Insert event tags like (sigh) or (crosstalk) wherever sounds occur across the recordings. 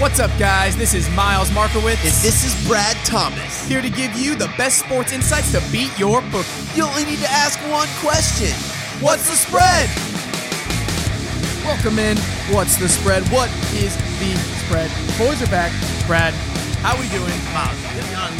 What's up, guys? This is Miles Markowitz. And this is Brad Thomas. here to give you the best sports insights to beat your book. You only need to ask one question What's the spread? Welcome in. What's the spread? What is the spread? Boys are back. Brad, how are we doing? Wow, young.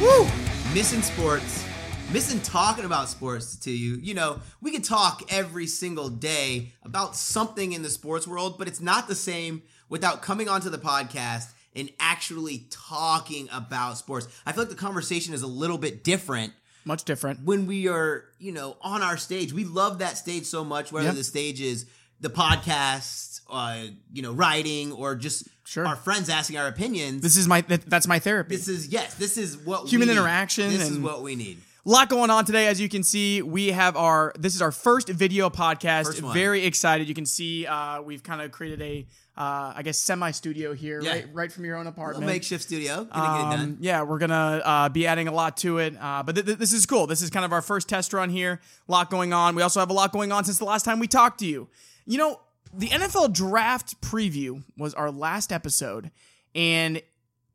Woo! Missing sports. Missing talking about sports to you. You know, we can talk every single day about something in the sports world, but it's not the same without coming onto the podcast and actually talking about sports. I feel like the conversation is a little bit different Much different. when we are, you know, on our stage. We love that stage so much, whether Yeah. the stage is the podcast, uh, you know, writing, or just Sure. our friends asking our opinions. This is my that's my therapy. This is yes. This is what Human we need. interaction This is what we need. A lot going on today, as you can see. We have our this is our first video podcast. First. Very excited. You can see uh, we've kind of created a uh, I guess semi studio here, Yeah. right, right from your own apartment. little makeshift studio. Gonna get it Um, yeah, we're gonna uh, be adding a lot to it, uh, but th- th- this is cool. This is kind of our first test run here. A lot going on. We also have a lot going on since the last time we talked to you. You know, the NFL draft preview was our last episode, and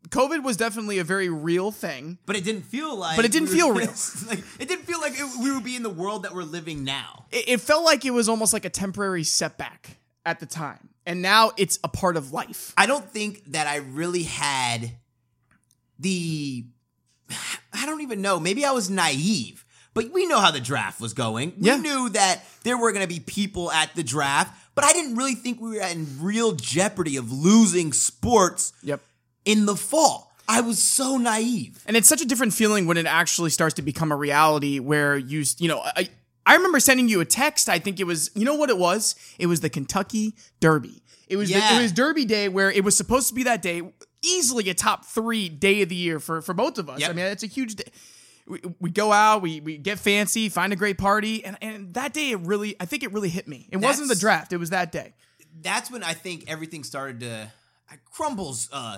COVID was definitely a very real thing. But it didn't feel like. But it didn't we feel (laughs) real. (laughs) like it didn't feel like it, we would be in the world that we're living now. It, it felt like it was almost like a temporary setback at the time, and now it's a part of life. I don't think that I really had the. I don't even know. Maybe I was naive, but we know how the draft was going. We Yeah. knew that there were going to be people at the draft, but I didn't really think we were in real jeopardy of losing sports Yep. in the fall. I was so naive. And it's such a different feeling when it actually starts to become a reality where you, you know, I, I remember sending you a text. I think it was, you know what it was? It was the Kentucky Derby. It was, the, it was Derby Day where it was supposed to be that day, easily a top three day of the year for, for both of us. Yep. I mean, it's a huge day. We, we go out, we, we get fancy, find a great party. And, and that day, it really, I think it really hit me. It wasn't the draft, it was that day. That's when I think everything started to crumbles. Uh,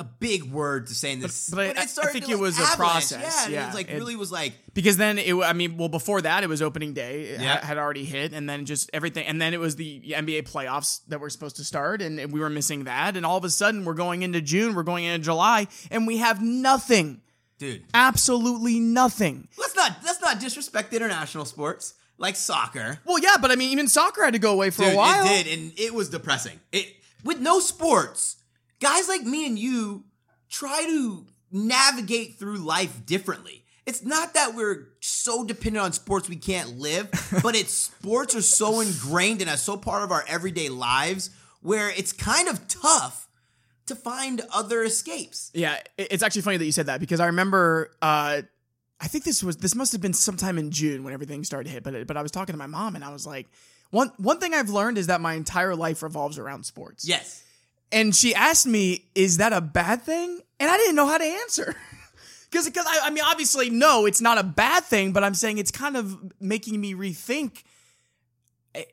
a big word to say in this, but I- I started think to, it like, was a process. Yeah, and it was like it- really was like because then it i mean well before that it was opening day it Yeah. ha- had already hit and then just everything and then it was the nba playoffs that were supposed to start and, and we were missing that and all of a sudden we're going into june we're going into july and we have nothing dude. absolutely nothing Let's not let's not disrespect international sports like soccer. well yeah but i mean even soccer had to go away for Dude, a while it did, and it was depressing. It with no sports, guys like me and you try to navigate through life differently. It's not that we're so dependent on sports we can't live, (laughs) but it's sports are so ingrained in us, so part of our everyday lives, where it's kind of tough to find other escapes. Yeah, it's actually funny that you said that because I remember uh I think this was this must have been sometime in June when everything started to hit, but but I was talking to my mom and I was like one one thing I've learned is that my entire life revolves around sports. Yes. And she asked me, "Is that a bad thing?" And I didn't know how to answer. (laughs) Cuz cuz I, I mean obviously no, it's not a bad thing, but I'm saying it's kind of making me rethink eh,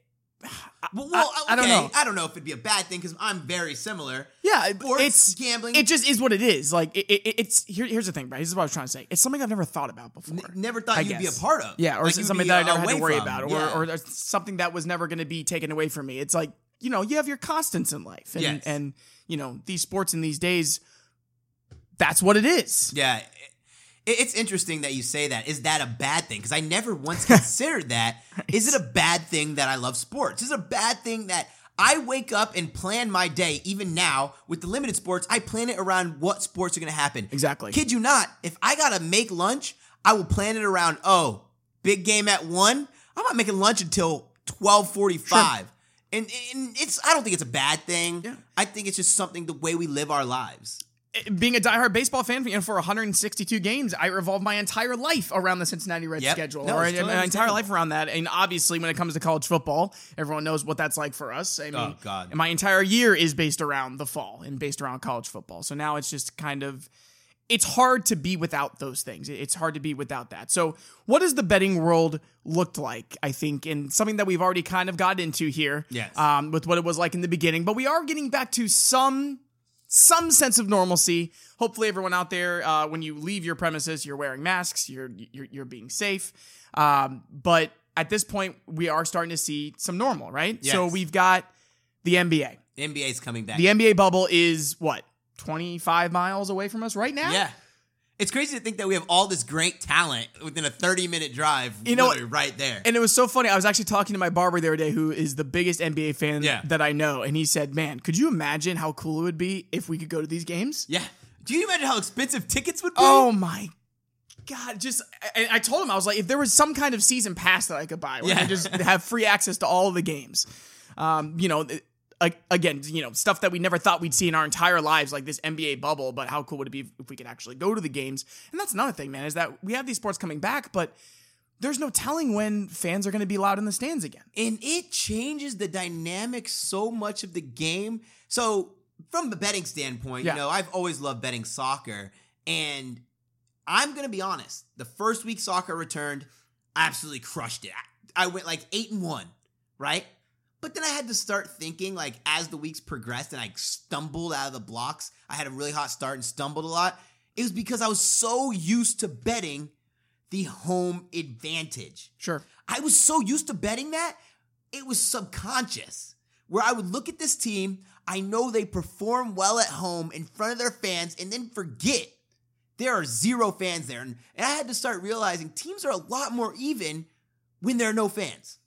Well, well I- I don't know. I don't know if it'd be a bad thing because I'm very similar. Yeah, Sports, it's gambling. It just is what it is. Like it, it, it's here. Here's the thing, right? This is what I was trying to say. It's something I've never thought about before. N- never thought I you'd be a part of. Yeah, or Like, something that I never had to worry from. about, or Yeah. or something that was never going to be taken away from me. It's like you know, you have your constants in life, and Yes. and you know these sports in these days. That's what it is. Yeah. It's interesting that you say that. Is that a bad thing? Because I never once considered (laughs) that. Is it a bad thing that I love sports? Is it a bad thing that I wake up and plan my day, even now with the limited sports, I plan it around what sports are going to happen. Exactly. Kid you not, if I got to make lunch, I will plan it around, oh, big game at 1. I'm not making lunch until 1245. And, and it's I don't think it's a bad thing. Yeah. I think it's just something the way we live our lives. Eh, being a diehard baseball fan, you know, for 162 games, I revolve my entire life around the Cincinnati Reds Yep. schedule, No, or uh, my entire life around that. And obviously, when it comes to college football, everyone knows what that's like for us. I oh, mean, Oh, God. my entire year is based around the fall and based around college football. So now it's just kind of it's hard to be without those things. It's hard to be without that. So, what does the betting world looked like? I think, and something that we've already kind of got into here, Yes. um, with what it was like in the beginning. But we are getting back to some some sense of normalcy. Hopefully, everyone out there, uh, when you leave your premises, you're wearing masks, you're you're, you're being safe. Um, but at this point, we are starting to see some normal, right? So we've got the NBA. The NBA's coming back. The NBA bubble is what 25 miles away from us right now. yeah. It's crazy to think that we have all this great talent within a 30 minute drive. You know right there. And it was so funny. I was actually talking to my barber the other day, who is the biggest NBA fan Yeah. that I know, and he said, "Man, could you imagine how cool it would be if we could go to these games?" yeah. Do you imagine how expensive tickets would be? Oh my god! Just I, I told him I was like, if there was some kind of season pass that I could buy, where I Yeah. could just have free access to all the games. Um, you know, again, you know, stuff that we never thought we'd see in our entire lives, like this NBA bubble. But how cool would it be if we could actually go to the games? And that's another thing, man, is that we have these sports coming back, but there's no telling when fans are going to be allowed in the stands again. and it changes the dynamic so much of the game. So, from the betting standpoint, Yeah. you know, I've always loved betting soccer, and I'm gonna be honest. The first week soccer returned, I absolutely crushed it. I, I went like eight and one, right? But then I had to start thinking, like, as the weeks progressed and I stumbled out of the blocks, I had a really hot start and stumbled a lot. It was because I was so used to betting the home advantage. Sure. I was so used to betting that, it was subconscious. Where I would look at this team, I know they perform well at home in front of their fans, and then forget there are zero fans there. And, and I had to start realizing teams are a lot more even when there are no fans.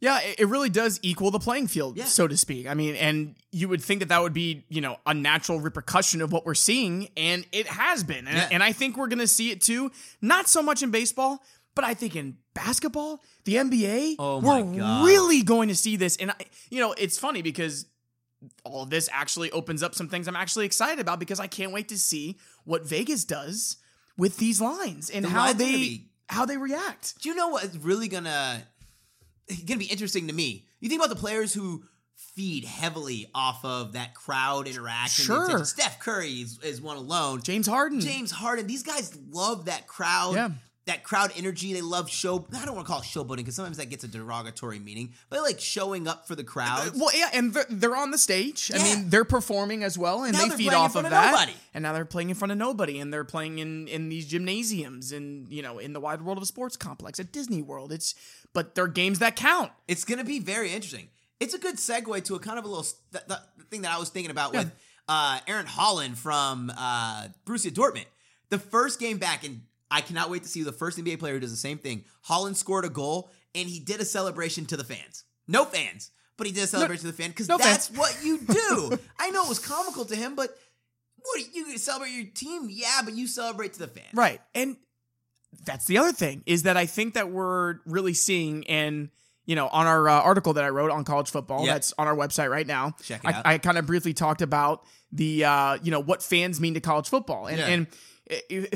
Yeah, it really does equal the playing field, Yeah. so to speak. I mean, and you would think that that would be, you know, a natural repercussion of what we're seeing, and it has been. And, Yeah. and I think we're going to see it too, not so much in baseball, but I think in basketball, the NBA, Oh we're God. really going to see this. And, I, you know, it's funny because all of this actually opens up some things I'm actually excited about because I can't wait to see what Vegas does with these lines and The how they how they react. Do you know what is really gonna gonna be interesting to me? You think about the players who feed heavily off of that crowd interaction. Sure. Steph Curry is, is one alone. James Harden. James Harden. These guys love that crowd. Yeah. That crowd energy. They love show. I don't want to call it showboating because sometimes that gets a derogatory meaning. But like showing up for the crowd. Well, yeah, and they're, they're on the stage. I mean, they're performing as well, and Now they feed in off front of of that. nobody. And now they're playing in front of nobody, and they're playing in in these gymnasiums, and you know, in the wide world of a sports complex at Disney World. It's but they're games that count. It's going to be very interesting. It's a good segue to a kind of a little th- th- thing that I was thinking about with uh, Erling Haaland from uh, Borussia Dortmund. The first game back, and I cannot wait to see the first NBA player who does the same thing. Haaland scored a goal, and he did a celebration to the fans. No fans, but he did a celebration to the fan because no that's fans. what you do. I know it was comical to him, but what you celebrate your team? Yeah, but you celebrate to the fans. Right. And that's the other thing is that I think that we're really seeing and you know on our uh, article that I wrote on college football Yeah. that's on our website right now. Check it I, out. I kind of briefly talked about the uh, you know what fans mean to college football and Yeah. and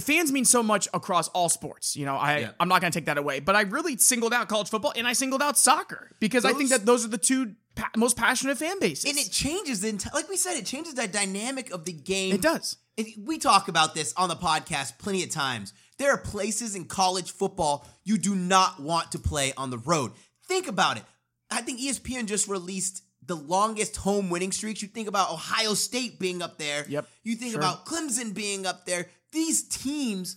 fans mean so much across all sports. You know, I Yeah. I'm not going to take that away, but I really singled out college football and I singled out soccer because I think that those are the two pa- most passionate fan bases. And it changes the entire, like we said, it changes the dynamic of the game. it does. And we talk about this on the podcast plenty of times. There are places in college football you do not want to play on the road. Think about it. I think ESPN just released the longest home winning streaks. You think about Ohio State being up there. Yep, You think sure. about Clemson being up there. These teams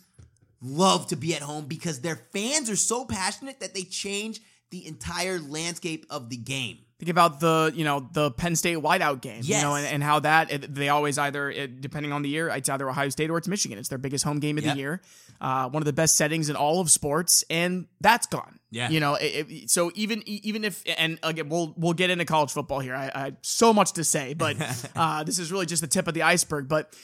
love to be at home because their fans are so passionate that they change the entire landscape of the game. Think about the you know the Penn State whiteout game, you know, and, and how that it, they always either it, depending on the year, it's either Ohio State or it's Michigan. It's their biggest home game of Yep. the year, uh, one of the best settings in all of sports, and that's gone. Yeah. you know, it- so even even if and again we'll we'll get into college football here. I, I so much to say, but (laughs) uh, this is really just the tip of the iceberg. But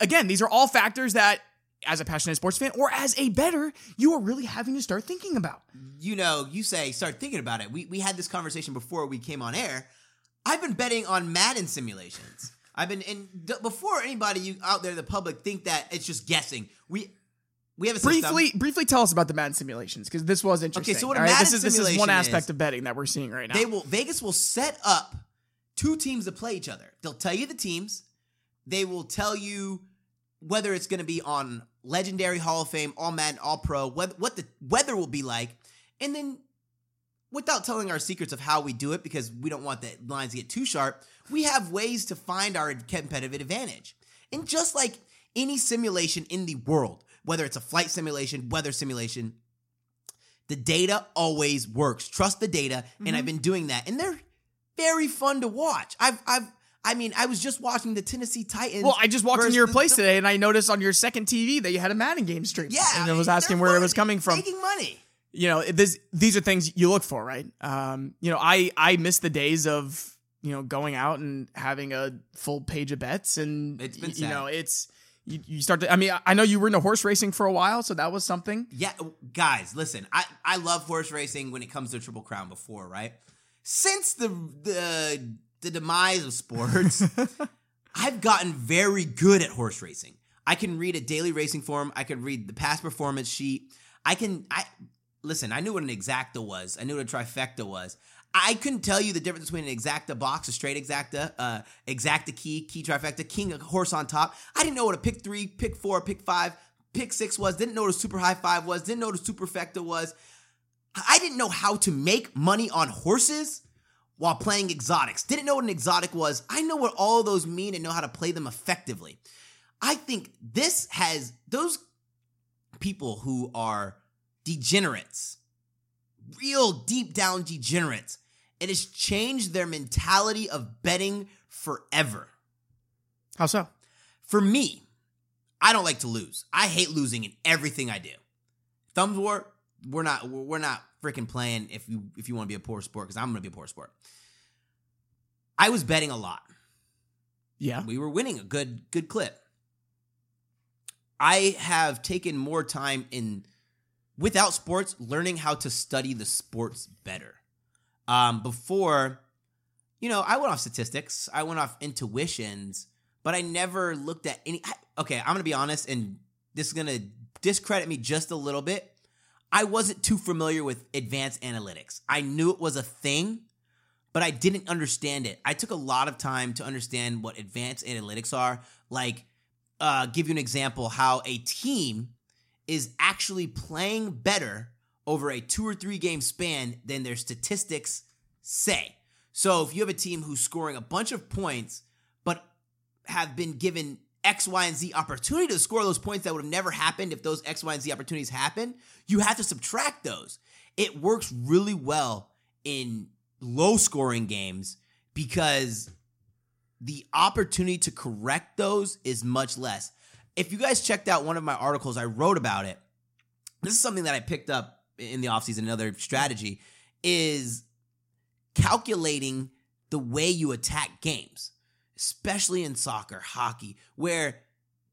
again, these are all factors that. As a passionate sports fan, or as a better, you are really having to start thinking about. you know, you say start thinking about it. We we had this conversation before we came on air. I've been betting on Madden simulations. I've been and d- before anybody you out there, the public, think that it's just guessing. We we have a system. briefly briefly tell us about the Madden simulations because this was interesting. Okay, so what a All right, this Madden is this is one aspect is- of betting that we're seeing right now. They will Vegas will set up two teams to play each other. They'll tell you the teams. They will tell you whether it's going to be on Legendary Hall of Fame, All Madden, All Pro, what what the weather will be like, and then without telling our secrets of how we do it because we don't want the lines to get too sharp, we have ways to find our competitive advantage. And just like any simulation in the world, whether it's a flight simulation, weather simulation, the data always works. Trust the data, and I've mm-hmm. been doing that, and they're very fun to watch. I've I've I mean, I was just watching the Tennessee Titans. Well, I just walked into your place the- today and I noticed on your second TV that you had a Madden game stream. Yeah, and I was asking where it was coming from. Making money. you know this these are things you look for right um you know i i miss the days of you know going out and having a full page of bets and It's been y- you sad. know it's you, you start to i mean i know you were into horse racing for a while so that was something Yeah, guys, listen. I I love horse racing when it comes to Triple Crown before, right? Since the the the demise of sports, (laughs) I've gotten very good at horse racing. I can read a daily racing form. I can read the past performance sheet. I can I listen. I knew what an exacta was. I knew what a trifecta was. I couldn't tell you the difference between an exacta box, a straight exacta, uh, exacta key, key trifecta, keying a horse on top. I didn't know what a pick three, pick four, pick five, pick six was. Didn't know what a super high five was. Didn't know what a superfecta was. I didn't know how to make money on horses while playing exotics. Didn't know what an exotic was. I know what all of those mean and know how to play them effectively. I think this has those people who are degenerates, real deep down degenerates. It has changed their mentality of betting forever. how so For me, I don't like to lose. I hate losing in everything I do. Thumbs war, we're not we're not freaking playing if you if you want to be a poor sport because I'm going to be a poor sport. I was betting a lot. yeah We were winning a good good clip. I have taken more time in without sports learning how to study the sports better. Um before you know, I went off statistics, I went off intuitions, but I never looked at any I- Okay, I'm going to be honest and this is going to discredit me just a little bit. I wasn't too familiar with advanced analytics. I knew it was a thing, but I didn't understand it. I took a lot of time to understand what advanced analytics are. Like, uh, give you an example how a team is actually playing better over a two or three game span than their statistics say. So if you have a team who's scoring a bunch of points, but have been given X, Y, and Z opportunity to score those points that would have never happened if those X, Y, and Z opportunities happen, you have to subtract those. It works really well in low scoring games because the opportunity to correct those is much less. If you guys checked out one of my articles, I wrote about it. This is something that I picked up in the offseason, another strategy is calculating the way you attack games, especially in soccer, hockey, where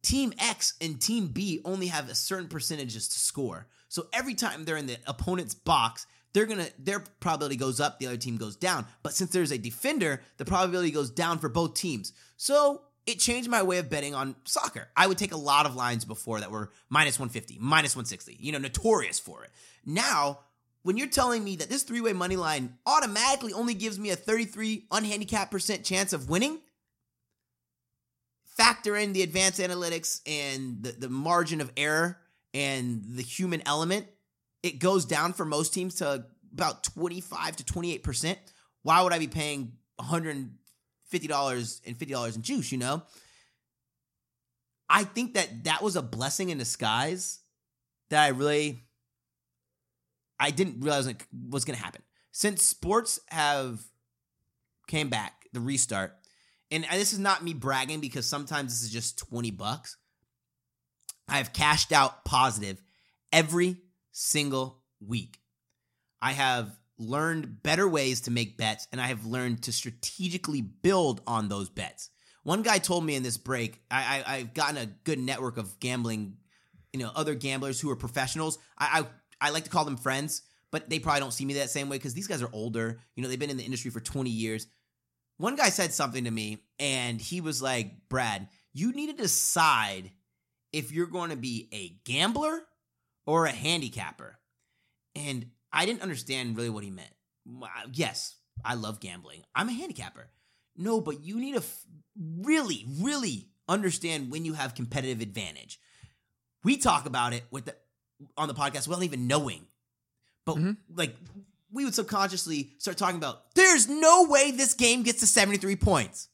team X and team B only have a certain percentages to score. So every time they're in the opponent's box, they're gonna their probability goes up, the other team goes down. But since there's a defender, the probability goes down for both teams. So it changed my way of betting on soccer. I would take a lot of lines before that were minus 150, minus 160, you know, notorious for it. Now, when you're telling me that this three way money line automatically only gives me a 33 unhandicapped percent chance of winning, factor in the advanced analytics and the, the margin of error and the human element, it goes down for most teams to about 25 to 28%. Why would I be paying $150 and $50 in juice, you know? I think that that was a blessing in disguise that I really I didn't realize was going to happen. Since sports have came back, the restart, and this is not me bragging because sometimes this is just 20 bucks. I have cashed out positive every single week. I have learned better ways to make bets and I have learned to strategically build on those bets. One guy told me in this break, I, I, I've gotten a good network of gambling, you know, other gamblers who are professionals. I, I, I like to call them friends, but they probably don't see me that same way because these guys are older. You know, they've been in the industry for 20 years. One guy said something to me and he was like, Brad, you need to decide if you're going to be a gambler or a handicapper. And I didn't understand really what he meant. Yes, I love gambling. I'm a handicapper. No, but you need to f- really, really understand when you have competitive advantage. We talk about it with the, on the podcast without even knowing. But Mhm. like we would subconsciously start talking about there's no way this game gets to 73 points.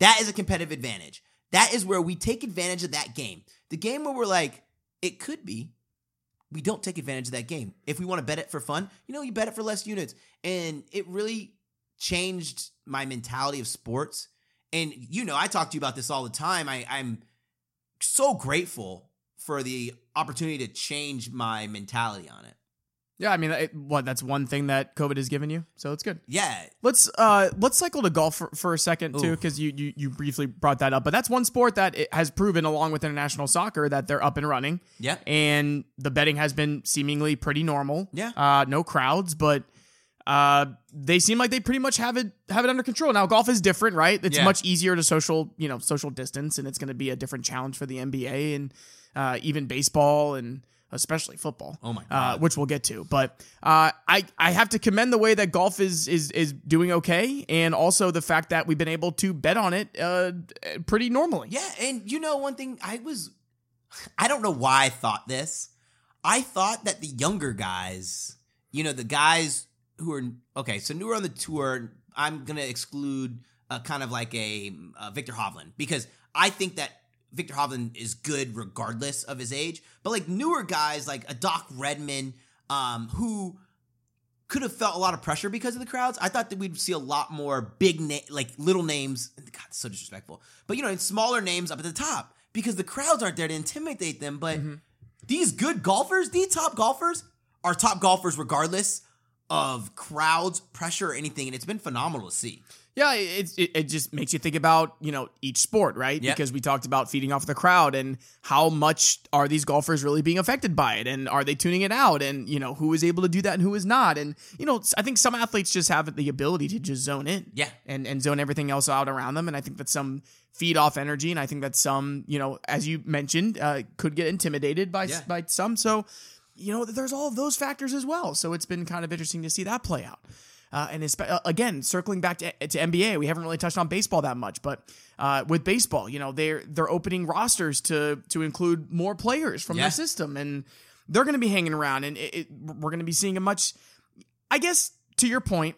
That is a competitive advantage. That is where we take advantage of that game. The game where we're like, it could be. We don't take advantage of that game. If we want to bet it for fun, you know, you bet it for less units. And it really changed my mentality of sports And you know, I talk to you about this all the time. I, I'm so grateful for the opportunity to change my mentality on it. Yeah, I mean, it, what that's one thing that COVID has given you, so it's good. Yeah, Let's uh let's cycle to golf for, for a second too, because you, you you briefly brought that up. But that's one sport that it has proven, along with international soccer, that they're up and running. yeah, and the betting has been seemingly pretty normal. Yeah. Uh, no crowds, but uh, they seem like they pretty much have it have it under control. Now golf is different, right? It's Yeah. much easier to social, you know, social distance, and it's going to be a different challenge for the NBA and uh, even baseball and especially football. Oh my Uh, which we'll get to, but uh, I I have to commend the way that golf is is is doing okay, and also the fact that we've been able to bet on it uh, pretty normally. yeah. And you know, one thing I was, I don't know why I thought this. I thought that the younger guys, you know, the guys who are okay, so newer on the tour, I'm gonna exclude uh, kind of like a Viktor Hovland because I think that Viktor Hovland is good regardless of his age. But like newer guys like a Doc Redman, um, who could have felt a lot of pressure because of the crowds. I thought that we'd see a lot more big na- like little names. God, so disrespectful. But you know, smaller names up at the top because the crowds aren't there to intimidate them. But these good golfers, these top golfers, are top golfers regardless of crowds, pressure, or anything. And it's been phenomenal to see. Yeah, it, it it just makes you think about you know each sport, right? Yep. Because we talked about feeding off the crowd and how much are these golfers really being affected by it, and are they tuning it out, and you know who is able to do that and who is not, and you know I think some athletes just have the ability to just zone in, Yeah. and and zone everything else out around them, and I think that some feed off energy, and I think that some you know as you mentioned uh, could get intimidated by Yeah. by some, so you know there's all of those factors as well, so it's been kind of interesting to see that play out. Uh, and uh, again, circling back to, to NBA, we haven't really touched on baseball that much, but uh, with baseball, you know, they're they're opening rosters to to include more players from Yeah. their system, and they're going to be hanging around, and it, it, we're going to be seeing a much, I guess, to your point,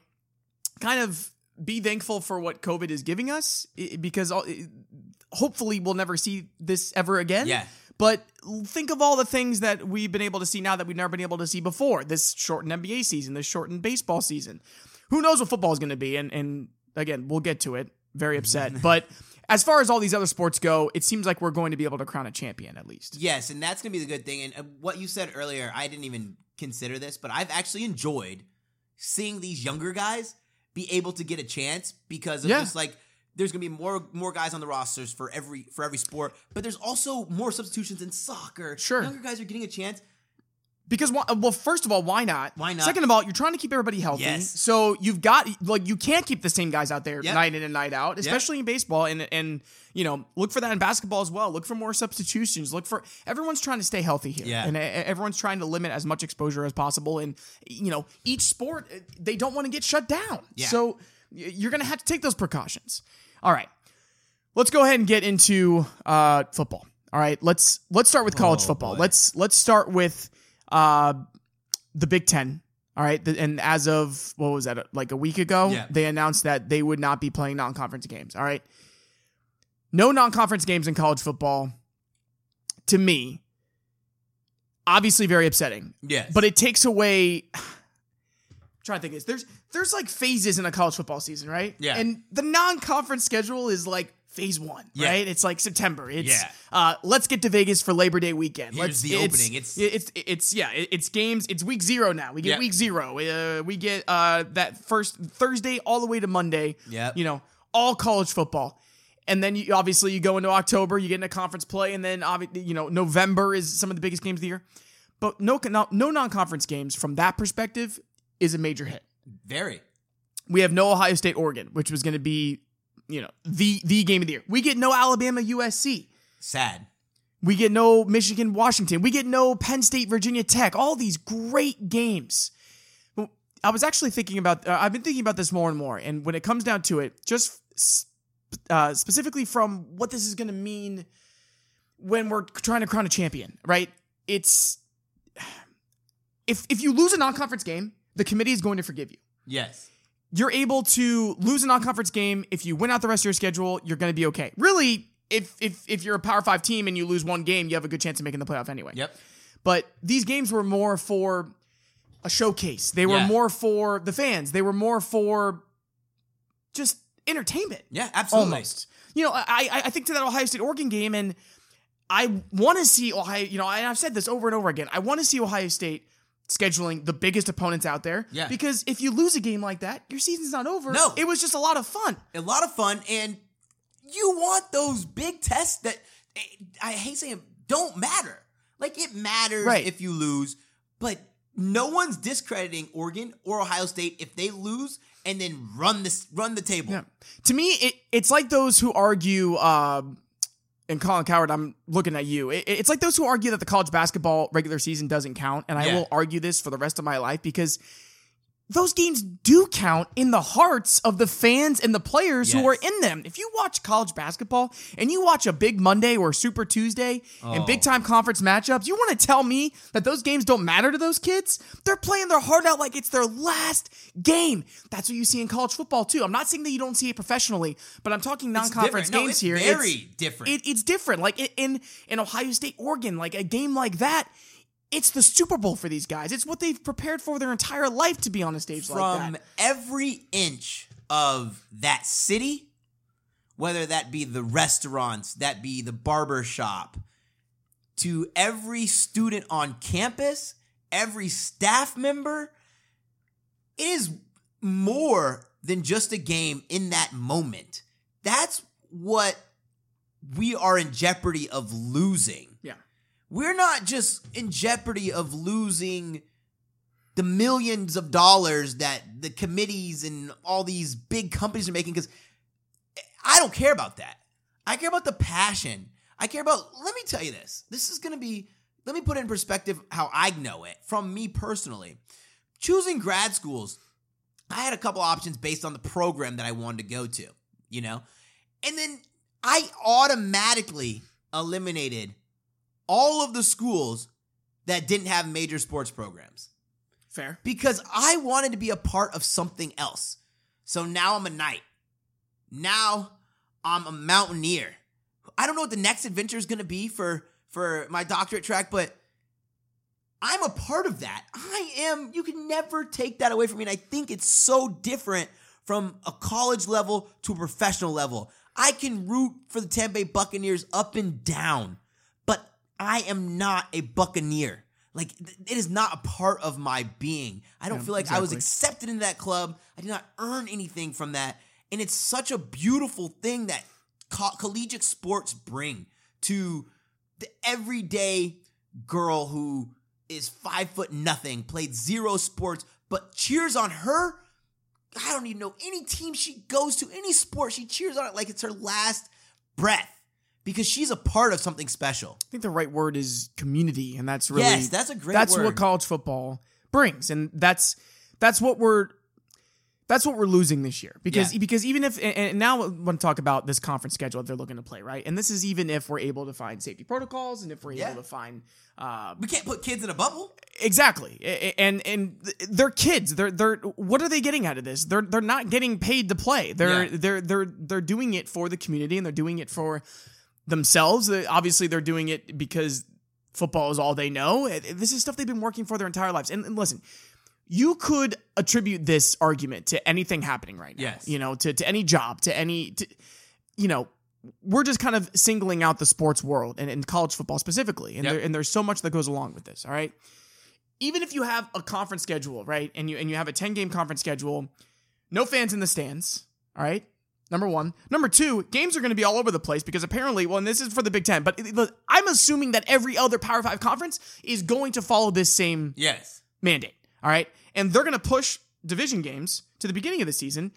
kind of be thankful for what COVID is giving us, because hopefully we'll never see this ever again. Yeah. But think of all the things that we've been able to see now that we've never been able to see before. This shortened NBA season, this shortened baseball season. Who knows what football is going to be? And and again, we'll get to it. Very upset. but as far as all these other sports go, it seems like we're going to be able to crown a champion at least. Yes, and that's gonna be the good thing. And uh, what you said earlier, I didn't even consider this, but I've actually enjoyed seeing these younger guys be able to get a chance because of Yeah. just like there's gonna be more more guys on the rosters for every for every sport, but there's also more substitutions in soccer. Sure. younger guys are getting a chance. Because well, first of all, why not? Why not? Second of all, you're trying to keep everybody healthy. Yes. So you've got like you can't keep the same guys out there Yep. night in and night out, especially in baseball. And and you know look for that in basketball as well. Look for more substitutions. Look for everyone's trying to stay healthy here. Yeah. And e- everyone's trying to limit as much exposure as possible. And you know each sport uh, they don't want to get shut down. Yeah. So you're gonna have to take those precautions. All right. Let's go ahead and get into uh, football. All right, let's let's start with college Oh, football. boy. Let's let's start with uh, the Big Ten. All right, The- and as of what was that, like a week ago, Yeah. they announced that they would not be playing non-conference games. All right, no non-conference games in college football. To me, obviously very upsetting, Yes, but it takes away. (sighs) I'm trying to think of this. There's there's like phases in a college football season, right? Yeah. And the non-conference schedule is like phase one, Yeah. right? It's like September. It's Yeah. uh, let's get to Vegas for Labor Day weekend. Here's let's the opening. It's- it's it's yeah. It's games. It's week zero now. We get Yeah. week zero. Uh, we get uh that first Thursday all the way to Monday. Yep. You know, all college football. And then you obviously you go into October, you get into conference play, and then obviously you know November is some of the biggest games of the year. But no no, no non-conference games from that perspective is a major hit. very. We have no Ohio State Oregon, which was going to be, you know, the the game of the year. We get no Alabama USC. Sad. We get no Michigan Washington. We get no Penn State Virginia Tech. All these great games. I was actually thinking about. Uh, I've been thinking about this more and more. And when it comes down to it, just uh, specifically from what this is going to mean when we're trying to crown a champion, right? It's if if you lose a non-conference game, the committee is going to forgive you Yes. You're able to lose a non-conference game. If you win out the rest of your schedule, you're going to be okay. Really, if if if you're a Power Five team and you lose one game, you have a good chance of making the playoff anyway. Yep. But these games were more for a showcase. They were Yeah. more for the fans. They were more for just entertainment. Yeah. Absolutely. Almost. you know, I I I think to that Ohio State Oregon game, and I want to see Ohio. You know, and I've said this over and over again. I want to see Ohio State scheduling the biggest opponents out there. Yeah. Because if you lose a game like that, your season's not over. No. It was just a lot of fun. a lot of fun, and you want those big tests that I hate saying don't matter. Like it matters Right. if you lose, but no one's discrediting Oregon or Ohio State if they lose and then run this run the table. Yeah. To me, it, it's like those who argue, um, and Colin Cowherd, I'm looking at you. It, it's like those who argue that the college basketball regular season doesn't count. And I Yeah. will argue this for the rest of my life because those games do count in the hearts of the fans and the players who are in them. If you watch college basketball and you watch a big Monday or Super Tuesday and Oh. big time conference matchups, you want to tell me that those games don't matter to those kids? They're playing their heart out like it's their last game. That's what you see in college football too. I'm not saying that you don't see it professionally, but I'm talking non-conference. No, games it's here. Very It's- different. it, it's different. Like in in Ohio State, Oregon, like a game like that, it's the Super Bowl for these guys. It's what they've prepared for their entire life to be on a stage like that. from every inch of that city, whether that be the restaurants, that be the barber shop, to every student on campus, every staff member, it is more than just a game in that moment. That's what we are in jeopardy of losing. We're not just in jeopardy of losing the millions of dollars that the committees and all these big companies are making because I don't care about that. I care about the passion. I care about, let me tell you this. This is going to be, let me put it in perspective how I know it from me personally. Choosing grad schools, I had a couple options based on the program that I wanted to go to, you know? And then I automatically eliminated all of the schools that didn't have major sports programs Fair. because I wanted to be a part of something else. So now I'm a knight. Now I'm a mountaineer. I don't know what the next adventure is going to be for for my doctorate track, but I'm a part of that. I am. You can never take that away from me. And I think it's so different from a college level to a professional level. I can root for the Tampa Bay Buccaneers up and down, I am not a Buccaneer. Like it is not a part of my being. I don't Yeah, feel like I was accepted into that club. I did not earn anything from that, and it's such a beautiful thing that co- collegiate sports bring to the everyday girl who is five foot nothing, played zero sports, but cheers on her. I don't even know any team she goes to, any sport she cheers on it like it's her last breath because she's a part of something special. I think the right word is community, and that's really Yes, that's a great that's word. what college football brings, and that's that's what we're that's what we're losing this year because Yeah. because even if and, now I want to talk about this conference schedule that they're looking to play right, and this is even if we're able to find safety protocols and if we're Yeah. able to find uh, We can't put kids in a bubble. Exactly, and and th- they're kids. They're they're. What are they getting out of this? They're they're not getting paid to play. They're Yeah. they're they're they're doing it for the community and they're doing it for themselves. Uh, obviously, they're doing it because football is all they know. Uh, it- This is stuff they've been working for their entire lives. And, and listen, you could attribute this argument to anything happening right now. Yes. You know, to to any job, to any, to, you know. We're just kind of singling out the sports world and, and college football specifically, and Yep. there, and there's so much that goes along with this. All right, even if you have a conference schedule, right, and you and you have a 10 game conference schedule, no fans in the stands, all right? Number 1. Number 2, games are going to be all over the place because apparently, well, and this is for the Big 10, but I'm assuming that every other Power 5 conference is going to follow this same Yes. mandate, all right? And they're going to push division games to the beginning of the season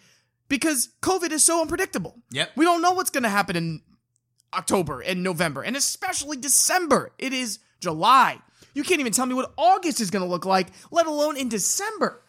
because COVID is so unpredictable. Yep. We don't know what's going to happen in October and November, and especially December. It is July. You can't even tell me what August is going to look like, let alone in December.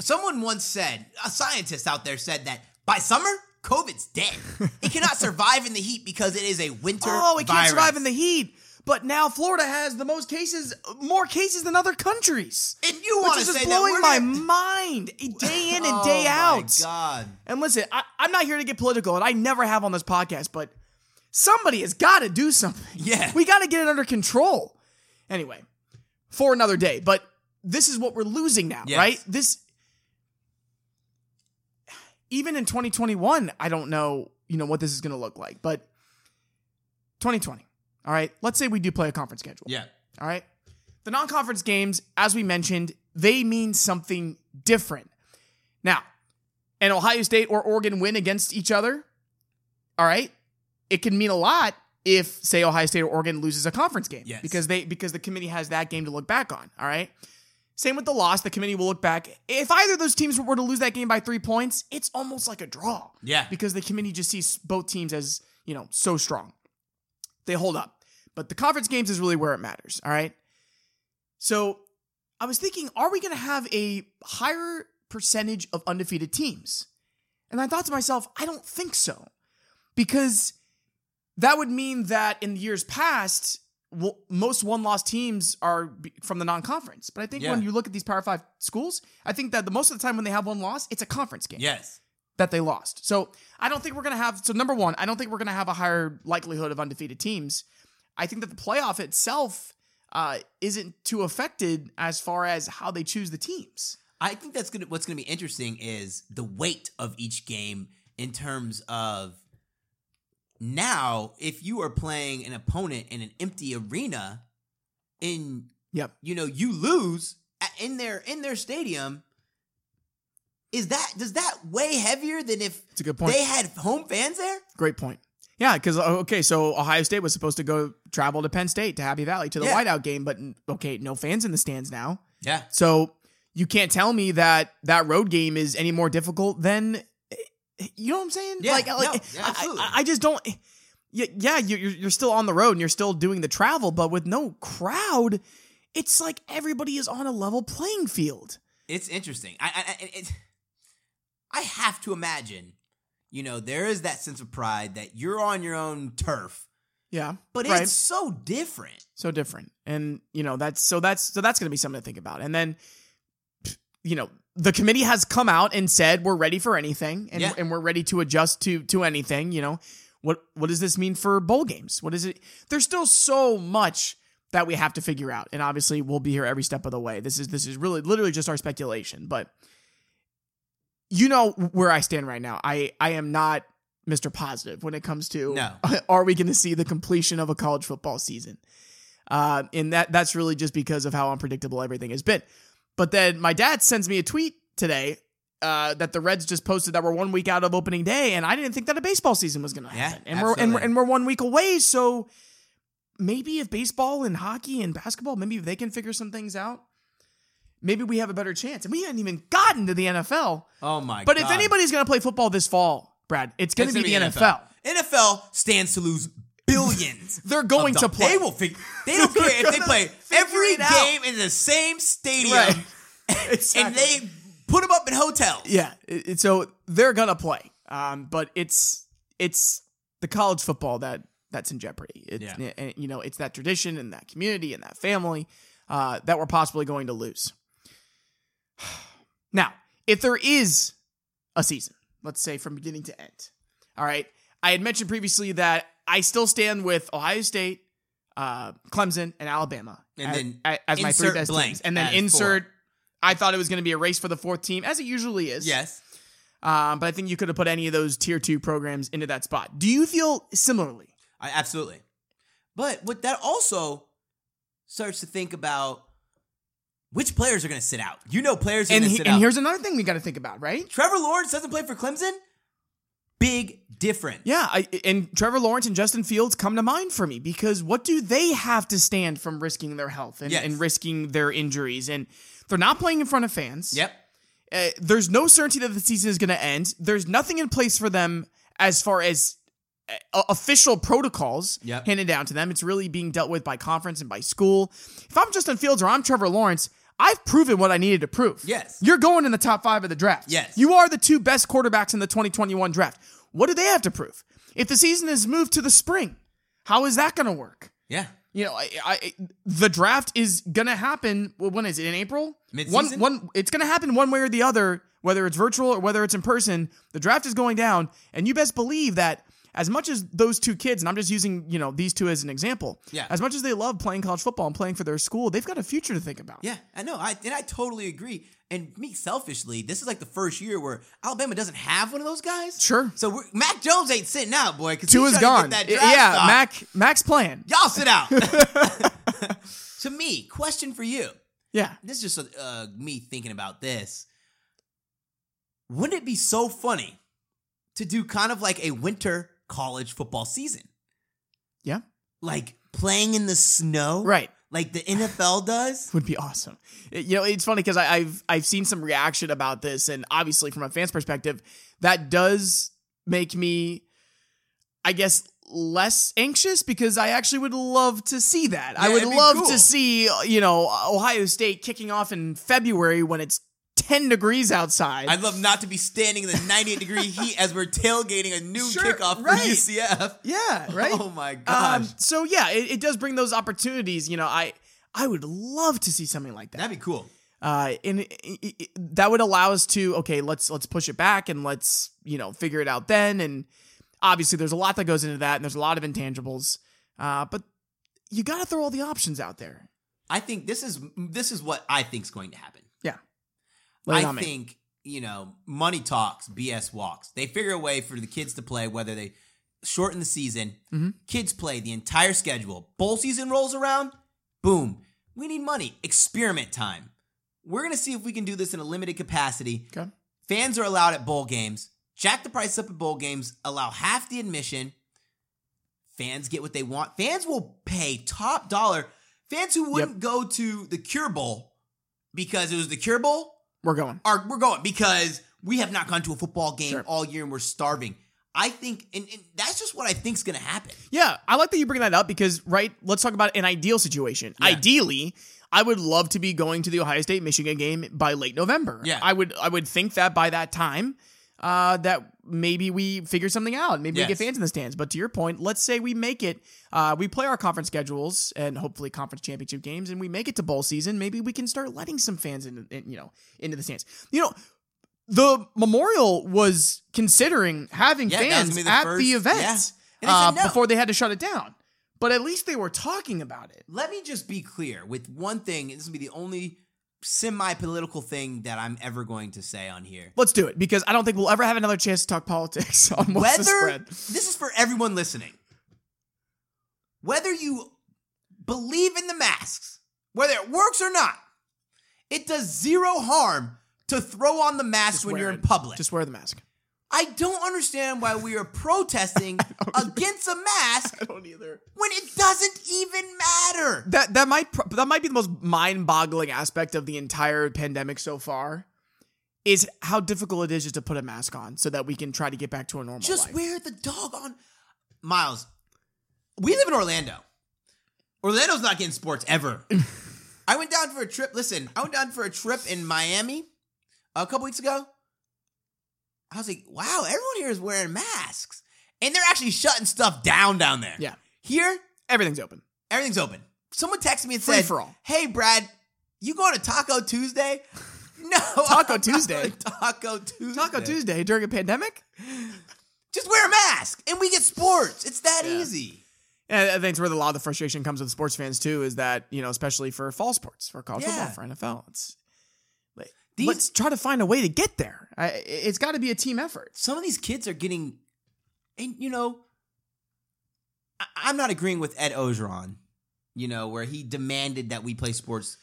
Someone once said, a scientist out there said that by summer, COVID's dead. it cannot (laughs) survive in the heat because it is a winter Oh, it can't survive in the heat. But now Florida has the most cases, more cases than other countries. And you want to say that blowing my mind day in and (laughs) Oh day my out. God. And listen, I, I'm not here to get political, and I never have on this podcast, but somebody has got to do something. (laughs) Yeah. We got to get it under control. Anyway, for another day. But this is what we're losing now, Yes. right? This, even in 2021, I don't know. you know what this is going to look like. But 2020. All right. Let's say we do play a conference schedule. Yeah. All right. The non conference games, as we mentioned, they mean something different. Now, an Ohio State or Oregon win against each other, all right, it can mean a lot if, say, Ohio State or Oregon loses a conference game. Yes. Because they because the committee has that game to look back on. All right. Same with the loss. The committee will look back. If either of those teams were to lose that game by three points, it's almost like a draw. Yeah. Because the committee just sees both teams as, you know, so strong. They hold up. But the conference games is really where it matters. All right. So I was thinking, are we going to have a higher percentage of undefeated teams? And I thought to myself, I don't think so. Because that would mean that in the years past, well, most one loss teams are from the non conference. But I think Yeah. when you look at these Power Five schools, I think that the most of the time when they have one loss, it's a conference game Yes. that they lost. So I don't think we're going to have. So number one, I don't think we're going to have a higher likelihood of undefeated teams. I think that the playoff itself uh, isn't too affected as far as how they choose the teams. I think that's gonna what's gonna be interesting is the weight of each game in terms of now if you are playing an opponent in an empty arena in Yep. you know you lose in their in their stadium is that does that weigh heavier than if It's a good point. they had home fans there Great point. Yeah, because uh, okay, so Ohio State was supposed to go travel to Penn State to Happy Valley to the Yeah. whiteout game, but okay, no fans in the stands now. yeah So you can't tell me that that road game is any more difficult than you know what I'm saying? Yeah, like, no, like yeah, I- absolutely. I, just don't. Yeah, yeah, you're you're still on the road and you're still doing the travel, but with no crowd, it's like everybody is on a level playing field. it's interesting. I I, I, it, I have to imagine, you know, there is that sense of pride that you're on your own turf, Yeah, but right. it's so different. so different and you know that's so that's so that's going to be something to think about and then you know the committee has come out and said we're ready for anything and, Yeah. and we're ready to adjust to to anything you know what what does this mean for bowl games what is it there's still so much that we have to figure out and obviously we'll be here every step of the way this is this is really literally just our speculation but you know where i stand right now i i am not mr positive when it comes to No. (laughs) are we going to see the completion of a college football season uh, and that that's really just because of how unpredictable everything has been. But then my dad sends me a tweet today uh, that the Reds just posted that we're one week out of opening day, and I didn't think that a baseball season was going to Yeah, happen. and we're and we're and we're one week away, so maybe if baseball and hockey and basketball, maybe if they can figure some things out, maybe we have a better chance. And we haven't even gotten to the NFL. Oh my god. But god! if anybody's going to play football this fall, Brad, it's going to be the gonna NFL. NFL stands to lose billions. (laughs) They're going to play. They will figure. They don't care if they (laughs) play every it out. game in the same stadium, Right. (laughs) and Exactly. they put them up in hotels. Yeah, it, it- so they're gonna play, um, but it's it's the college football that that's in jeopardy. It's, Yeah. and, you know, it's that tradition and that community and that family uh, that we're possibly going to lose. (sighs) Now, if there is a season, let's say from beginning to end, all right. I had mentioned previously that I still stand with Ohio State, uh, Clemson, and Alabama And as, then as- as my three insert best teams, and then insert. four. I thought it was going to be a race for the fourth team, as it usually is. Yes. Um, but I think you could have put any of those tier two programs into that spot. Do you feel similarly? I absolutely. But what that also starts to think about which players are going to sit out. You know, players are And, going to sit and out. here's another thing we got to think about, right? Trevor Lawrence doesn't play for Clemson. Big difference. Yeah, I, and Trevor Lawrence and Justin Fields come to mind for me because what do they have to stand from risking their health and, Yes. and risking their injuries? And they're not playing in front of fans. Yep. Uh, there's no certainty that the season is going to end. There's nothing in place for them as far as uh, official protocols Yep. handed down to them. It's really being dealt with by conference and by school. If I'm Justin Fields or I'm Trevor Lawrence, I've proven what I needed to prove. Yes. You're going in the top five of the draft. Yes. You are the two best quarterbacks in the 2021 draft. What do they have to prove? If the season is moved to the spring, how is that going to work? Yeah. You know, I, I, the draft is gonna happen. When is it in April? Mid-season? One, one. It's gonna happen one way or the other, whether it's virtual or whether it's in person. The draft is going down, and you best believe that as much as those two kids, and I'm just using you know these two as an example. Yeah. As much as they love playing college football and playing for their school, they've got a future to think about. Yeah, I know. I and I totally agree. And me, selfishly, this is like the first year where Alabama doesn't have one of those guys. Sure. So Mac Jones ain't sitting out, boy. Because Tua is gone. That draft yeah, stock. Mac Mac's playing. Y'all sit out. (laughs) (laughs) to me, question for you. Yeah. This is just uh, me thinking about this. Wouldn't it be so funny to do kind of like a winter college football season? Yeah. Like playing in the snow? Right. Like the NFL (sighs) does? would be awesome. You know, it's funny because I've I've seen some reaction about this, and obviously from a fan's perspective, that does make me, I guess, less anxious because I actually would love to see that. I Yeah, would it'd love cool. to see you know Ohio State kicking off in February when it's ten degrees outside. I'd love not to be standing in the 98 degree (laughs) heat as we're tailgating a new Sure, kickoff right. for UCF. yeah, (laughs) right. Oh my gosh. Um, so yeah, it, it does bring those opportunities. You know, I I would love to see something like that. That'd be cool. uh, and it, it- that would allow us to okay, let's let's push it back and let's you know figure it out then. And obviously, there's a lot that goes into that, and there's a lot of intangibles. Uh, but you got to throw all the options out there. I think this is this is what I think's going to happen. Lay I on me. think you know money talks, BS walks. They figure a way for the kids to play, whether they shorten the season. Mhm. Kids play the entire schedule. Bowl season rolls around, boom. We need money. Experiment time. We're gonna see if we can do this in a limited capacity. Okay. Fans are allowed at bowl games. Jack the price up at bowl games. Allow half the admission. Fans get what they want. Fans will pay top dollar. Fans who wouldn't go to the Cure Bowl because it was the Cure Bowl We're going. are we're going because we have not gone to a football game Sure. all year and we're starving. I think, and, and that's just what I think's going to happen. Yeah, I like that you bring that up because right. Let's talk about an ideal situation. Yeah. Ideally. I would love to be going to the Ohio State Michigan game by late November. Yeah. I would I would think that by that time, uh, that maybe we figure something out. Maybe we get fans in the stands. But to your point, let's say we make it, uh, we play our conference schedules and hopefully conference championship games, and we make it to bowl season. Maybe we can start letting some fans in, in you know, into the stands. You know, the Memorial was considering having Yeah, that was gonna fans the at first- the event yeah. Uh, no. before they had to shut it down. But at least they were talking about it. Let me just be clear with one thing. This will be the only semi political thing that I'm ever going to say on here. Let's do it because I don't think we'll ever have another chance to talk politics (laughs) on what's the Whether spread. this is for everyone listening, whether you believe in the masks, whether it works or not, it does zero harm to throw on the mask Just when you're it. in public. Just wear the mask. I don't understand why we are protesting (laughs) against a mask (laughs) I don't either. when it doesn't even matter. That that might that might be the most mind-boggling aspect of the entire pandemic so far. Is how difficult it is just to put a mask on so that we can try to get back to a normal Just life. wear the dog on. Miles, we live in Orlando. Orlando's not getting sports ever. (laughs) I went down for a trip. Listen, I went down for a trip in Miami a couple weeks ago. I was like, wow, everyone here is wearing masks. And they're actually shutting stuff down down there. Yeah. Here, Everything's open. everything's open. Someone texted me and Free said, for all. "Hey, Brad, you going to Taco Tuesday?" (laughs) No, Taco (laughs) Tuesday? Taco Tuesday. Taco Tuesday during a pandemic? Just wear a mask, and we get sports. It's that Yeah. easy. And I think it's where a lot of the frustration comes with sports fans too, is that, you know, especially for fall sports, for college Yeah. football, for NFL. It's These- let's try to find a way to get there. I, it's got to be a team effort. Some of these kids are getting, and you know, I, I'm not agreeing with Ed Orgeron. You know, where he demanded that we play sports.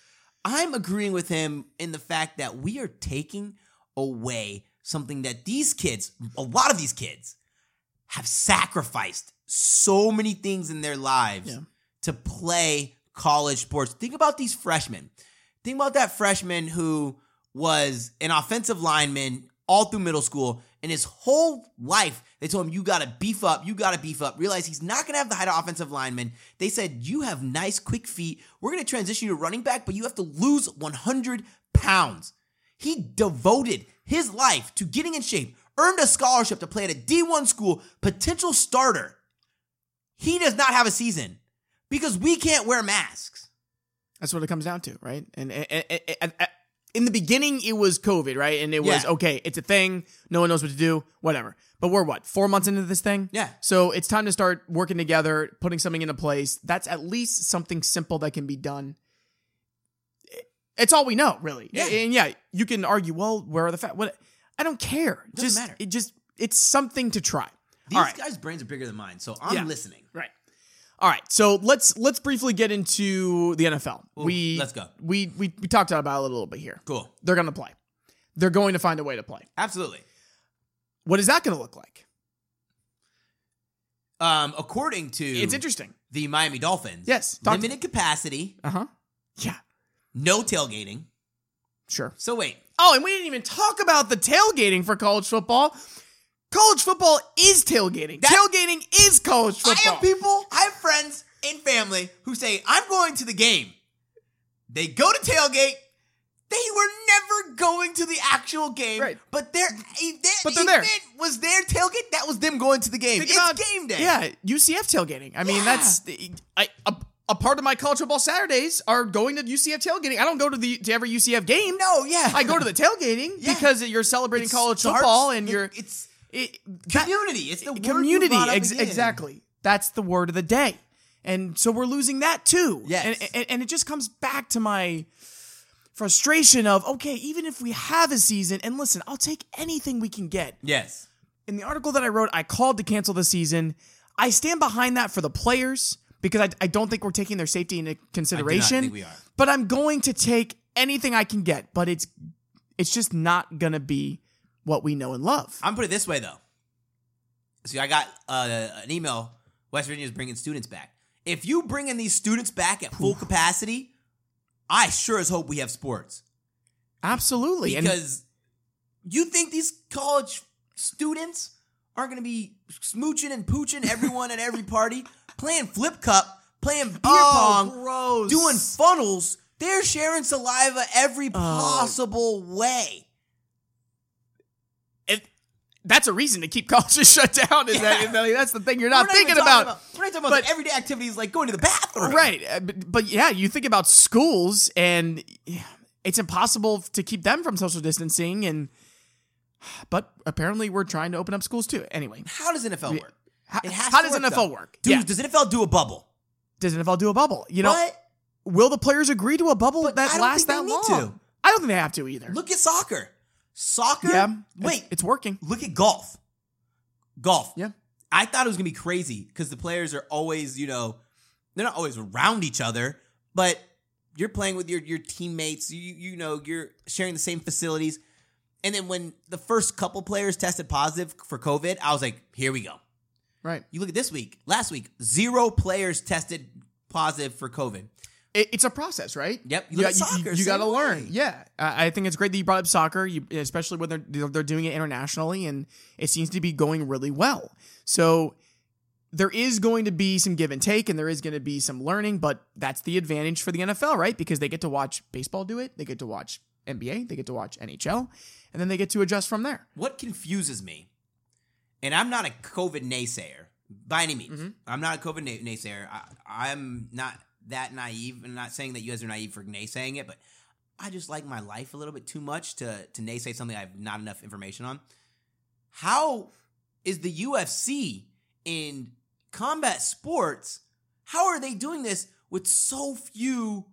I'm agreeing with him in the fact that we are taking away something that these kids, a lot of these kids, have sacrificed so many things in their lives Yeah. to play college sports. Think about these freshmen. Think about that freshman who was an offensive lineman all through middle school, and his whole life they told him, "You got to beef up. You got to beef up." Realize he's not going to have the height of offensive lineman. They said, "You have nice, quick feet. We're going to transition you to running back, but you have to lose 100 pounds." He devoted his life to getting in shape, earned a scholarship to play at a D1 school, potential starter. He does not have a season because we can't wear masks. That's what it comes down to, right? And, and- and- and- in the beginning, it was COVID, right? And it was Yeah. okay, it's a thing. No one knows what to do, whatever. But we're what four months into this thing. Yeah. So it's time to start working together, putting something into place. That's at least something simple that can be done. It's all we know, really. Yeah. And yeah, you can argue, well, where are the facts? What? I don't care. Doesn't just matter. it just it's something to try. These right. guys' brains are bigger than mine, so I'm Yeah. listening. Right. All right. So let's let's briefly get into the NFL. Ooh, we let's go. We we we talked about it a little bit here. Cool. They're going to play. They're going to find a way to play. Absolutely. What is that going to look like? Um, according to It's interesting. the Miami Dolphins, Yes, to- limited capacity, Uh huh. Yeah. no tailgating. Sure. So wait, Oh, and we didn't even talk about the tailgating for college football. College football is tailgating. That- tailgating is college football. I have people, I have friends and family who say, I'm going to the game. They go to tailgate. They were never going to the actual game. Right. But their event, But they're there. was their tailgate. That was them going to the game. Think it's about- game day. Yeah, UCF tailgating. I mean, Yeah. that's I, a, a part of my college football Saturdays are going to UCF tailgating. I don't go to the to every UCF game. No, yeah. I go to the tailgating (laughs) Yeah. because you're celebrating It college starts- football and it- you're It's it, that- community. It's the community. Ex- exactly. That's the word of the day. And so we're losing that too. Yes. And, and, and it just comes back to my frustration of okay, even if we have a season, and listen, I'll take anything we can get. Yes. In the article that I wrote, I called to cancel the season. I stand behind that for the players because I, I don't think we're taking their safety into consideration. think we are. But I'm going to take anything I can get. But it's it's just not gonna be what we know and love. I'm put it this way though. See, I got uh, an email. West Virginia is bringing students back. If you bring in these students back at full capacity, I sure as hope we have sports Absolutely. And because you think these college students aren't going to be smooching and pooching everyone at every party, (laughs) playing flip cup, playing beer Oh, pong, gross. doing funnels. They're sharing saliva every Oh. possible way. That's a reason to keep (laughs) colleges shut down. Is that Yeah. that's the thing you're We're not, thinking talking about. We're not talking about but- the everyday activities like going to the bathroom. Right. uh, But, but yeah, you think about schools and it's impossible to keep them from social distancing and but apparently we're trying to open up schools too. Anyway, How does NFL work? how, how does work, NFL though. work? Dude, yeah. does NFL do a bubble? Does NFL do a bubble? You know, what? will the players agree to a bubble But that I don't lasts think they that need long? to. I don't think they have to either. Look at soccer. Soccer. yeah. Wait. it's, it's working. look at golf. Golf. Yeah. I thought it was gonna be crazy because the players are always, you know, they're not always around each other, but you're playing with your your teammates. You you know you're sharing the same facilities. And then when the first couple players tested positive for COVID, I was like, here we go. Right. You look at this week. Last week, zero players tested positive for COVID. It, it's a process, right? Yep. You You, you- you got to learn. Yeah, I I think it's great that you brought up soccer, you, especially when they're they're they're doing it internationally, and it seems to be going really well. So there is going to be some give and take, and there is going to be some learning, but that's the advantage for the NFL, right? Because they get to watch baseball do it, they get to watch NBA, they get to watch NHL, and then they get to adjust from there. What confuses me, and I'm not a COVID naysayer by any means. Mm-hmm. I'm not a COVID na- naysayer. I, I'm not that naive. I'm not saying that you guys are naive for naysaying it, but I just like my life a little bit too much to to naysay something I have not enough information on. How is the UFC in combat sports? How are they doing this with so few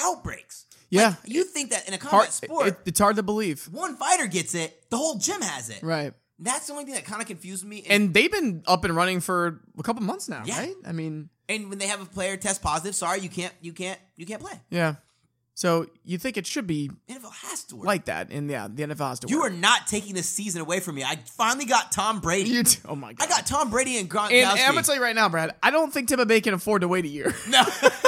outbreaks? Yeah. Like, you think that in a combat Hard, sport, it- it's hard to believe, one fighter gets it, the whole gym has it. right? That's the only thing that kind of confused me. And, And they've been up and running for a couple months now, Yeah. right? I mean. And when they have a player test positive, sorry, you can't, you can't, you can't play. Yeah. So you think it should be NFL has to work. like that, and yeah, the NFL has to. you work. are not taking this season away from me. I finally got Tom Brady. You t- oh my god! I got Tom Brady and Gronkowski. And, and I'm gonna tell you right now, Brad. I don't think Tampa Bay can afford to wait a year. (laughs) no,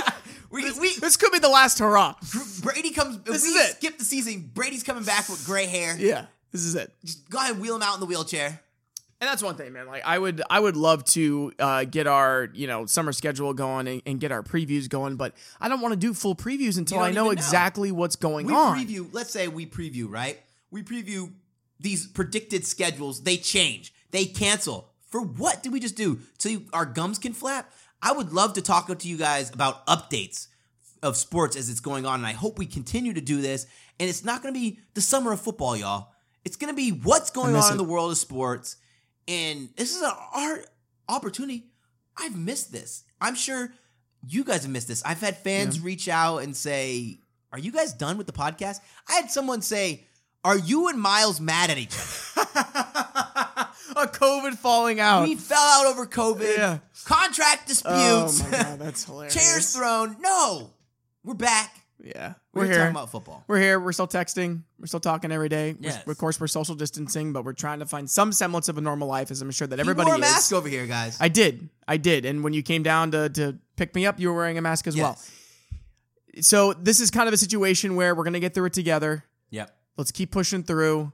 (laughs) we, we this could be the last hurrah. Brady comes. This is it. Skip the season. Brady's coming back with gray hair. Yeah, this is it. Just go ahead and wheel him out in the wheelchair. And that's one thing, man. Like I would, I would love to uh, get our, you know, summer schedule going and, and get our previews going, but I don't want to do full previews until I know know. exactly what's going We on. preview. Let's say we preview, right? We preview these predicted schedules. They change. They cancel. For what did we just do? So you, our gums can flap. I would love to talk to you guys about updates of sports as it's going on, and I hope we continue to do this. And it's not going to be the summer of football, y'all. It's going to be what's going on in the world of sports. And this is a our opportunity. I've missed this. I'm sure you guys have missed this. I've had fans reach out and say, Are you guys done with the podcast? I had someone say, Are you and Miles mad at each other? (laughs) a COVID falling out. We fell out over COVID. Yeah. Contract disputes. oh my god, that's (laughs) hilarious. Chairs thrown. No. We're back. Yeah, We're, we're, talking here. about football. We're here. We're still texting. We're still talking every day. We're- of course, we're social distancing, but we're trying to find some semblance of a normal life, as I'm sure that You everybody wore a is. mask over here, guys. I did. I did. And when you came down to, to pick me up, you were wearing a mask as well. So this is kind of a situation where we're going to get through it together. Yep. Let's keep pushing through.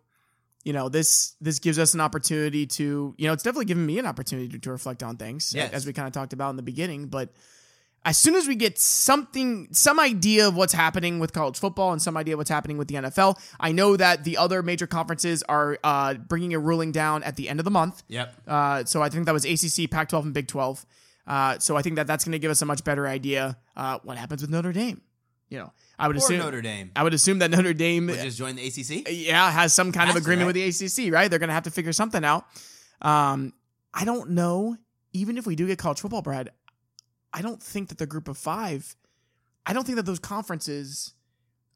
You know, this this gives us an opportunity to, you know, it's definitely given me an opportunity to, to reflect on things Yes. as we kind of talked about in the beginning, but as soon as we get something some idea of what's happening with college football and some idea of what's happening with the NFL, I know that the other major conferences are uh, bringing a ruling down at the end of the month. Yep. Uh, so I think that was ACC, Pac-12, and Big 12. Uh, so I think that that's going to give us a much better idea uh, what happens with Notre Dame. You know, I would Or assume Notre Dame. I would assume that Notre Dame, Would just join the ACC. yeah, has some kind of to, agreement right? with the ACC, right? They're going to have to figure something out. Um, I don't know. Even if we do get college football, Brad, I don't think that the group of five, I don't think that those conferences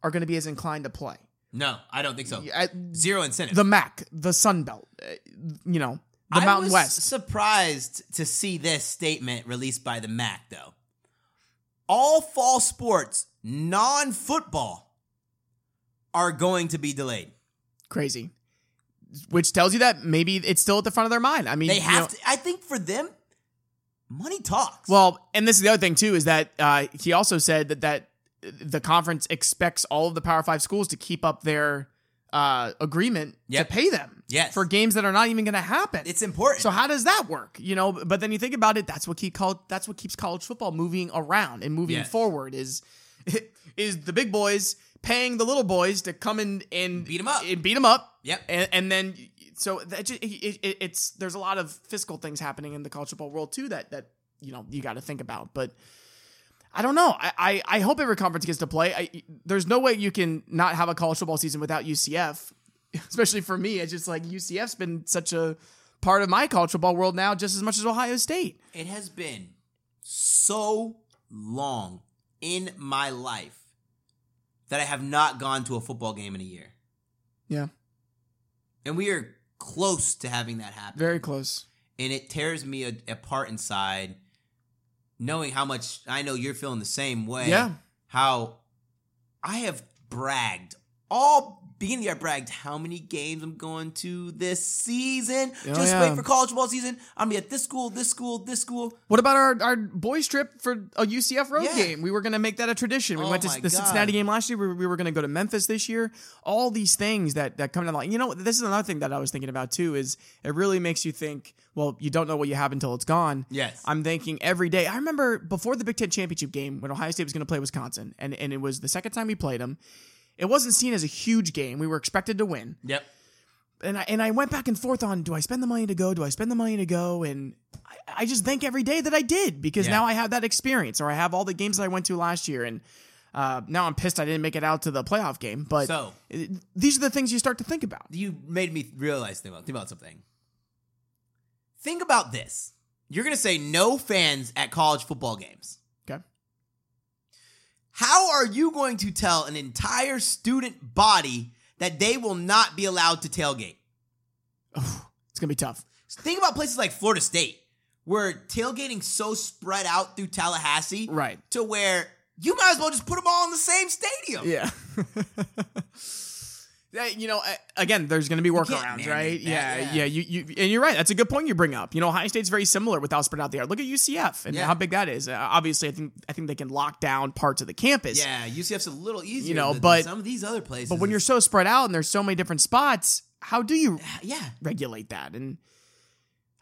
are going to be as inclined to play. No, I don't think so. I- Zero incentive. the MAC, the Sun Belt, uh, you know, the I Mountain was West. surprised to see this statement released by the MAC, though. All fall sports, non football, are going to be delayed. crazy which tells you that maybe it's still at the front of their mind i mean They you have know- to, I think for them, money talks. well and this is the other thing too is that uh, he also said that that the conference expects all of the power five schools to keep up their uh, agreement Yep. to pay them Yes. for games that are not even going to happen it's important. so how does that work you know but then you think about it that's what keep college, that's what keeps college football moving around and moving Yes. forward is (laughs) is the big boys paying the little boys to come in and Beat 'em up. and beat them up Yep. and, and then so that just, it, it, it's there's a lot of fiscal things happening in the college football world too that that you know you got to think about but I don't know. I, I, I hope every conference gets to play. I, there's no way you can not have a college football season without UCF, (laughs) especially for me. It's just like UCF's been such a part of my college football world now, just as much as Ohio State. it has been so long in my life that I have not gone to a football game in a year. Yeah, And we are close to having that happen. very close. and it tears me a, apart inside knowing how much I know you're feeling the same way. Yeah. How I have bragged all beginning of the year I bragged how many games I'm going to this season. Oh, Just yeah. wait for college football season. I'm gonna be at this school, this school, this school. What about our, our boys trip for a UCF road Yeah. game? We were going to make that a tradition. We Oh went to the God. Cincinnati game last year. We were, we were going to go to Memphis this year. All these things that that come down the line. You know, this is another thing that I was thinking about too. Is it really makes you think? Well, you don't know what you have until it's gone. Yes. I'm thinking every day. I remember before the Big Ten championship game when Ohio State was going to play Wisconsin, and and it was the second time we played them. It wasn't seen as a huge game. We were expected to win Yep. and I and I went back and forth on do I spend the money to go? Do I spend the money to go? And I, I just think every day that I did because Yeah. now I have that experience, or I have all the games that I went to last year, and uh, now I'm pissed I didn't make it out to the playoff game. But So- it- these are the things you start to think about. You made me realize think about, think about something. Think about this. You're gonna say no fans at college football games. How are you going to tell an entire student body that they will not be allowed to tailgate? it's gonna be tough. Think about places like Florida State, where tailgating's so spread out through Tallahassee, Right. To where you might as well just put them all in the same stadium. Yeah. (laughs) You know, again, there's going to be workarounds, right? that, yeah, yeah. yeah. You, you, and you're right. That's a good point you bring up. You know, Ohio State's very similar with how spread out they are. Look at UCF and Yeah. how big that is. Uh, obviously, I think I think they can lock down parts of the campus. Yeah, UCF's a little easier, You know, than but- some of these other places. But when you're so spread out and there's so many different spots, how do you (sighs) yeah, regulate that? And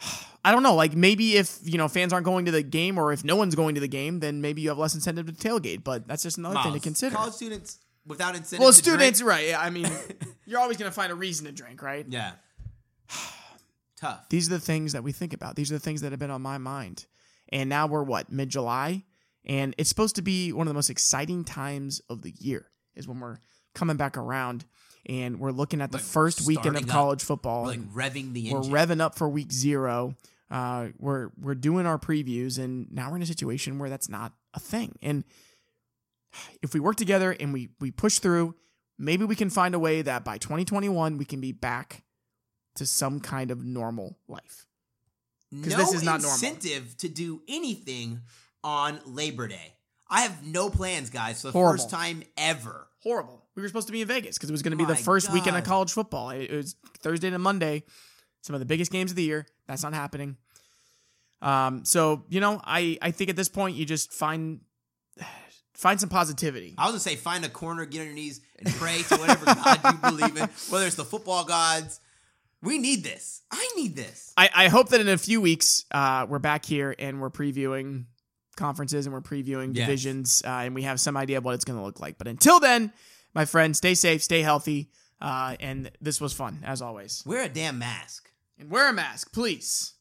(sighs) I don't know. Like maybe if you know fans aren't going to the game, or if no one's going to the game, then maybe you have less incentive to tailgate. But that's just another thing to consider. College students without incentive. well, to students, drink- right? Yeah, I mean, (laughs) you're always going to find a reason to drink, right? yeah, (sighs) tough. These are the things that we think about. These are the things that have been on my mind. And now we're what mid July, and it's supposed to be one of the most exciting times of the year. Is when we're coming back around. and we're looking at the Like, first weekend of starting up. college football. We're like revving the we're engine. revving up for week zero. Uh, we're we're doing our previews, and now we're in a situation where that's not a thing. And if we work together and we we push through, maybe we can find a way that by 2021 we can be back to some kind of normal life. no this is not normal. incentive to do anything on Labor Day. I have no plans, guys, for the Horrible. first time ever. Horrible. We were supposed to be in Vegas because it was going to be the first weekend of college football. It it was Thursday to Monday, some of the biggest games of the year. That's not happening. Um, so you know, I I think at this point you just find find some positivity. I was gonna say, find a corner, get on your knees, and pray to whatever (laughs) God you believe in, whether it's the football gods. We need this. I need this. I, I hope that in a few weeks uh, we're back here and we're previewing conferences and we're previewing Yes. divisions uh, and we have some idea of what it's going to look like. But until then, my friend, stay safe, stay healthy, uh, and this was fun as always. Wear a damn mask. And wear a mask, please.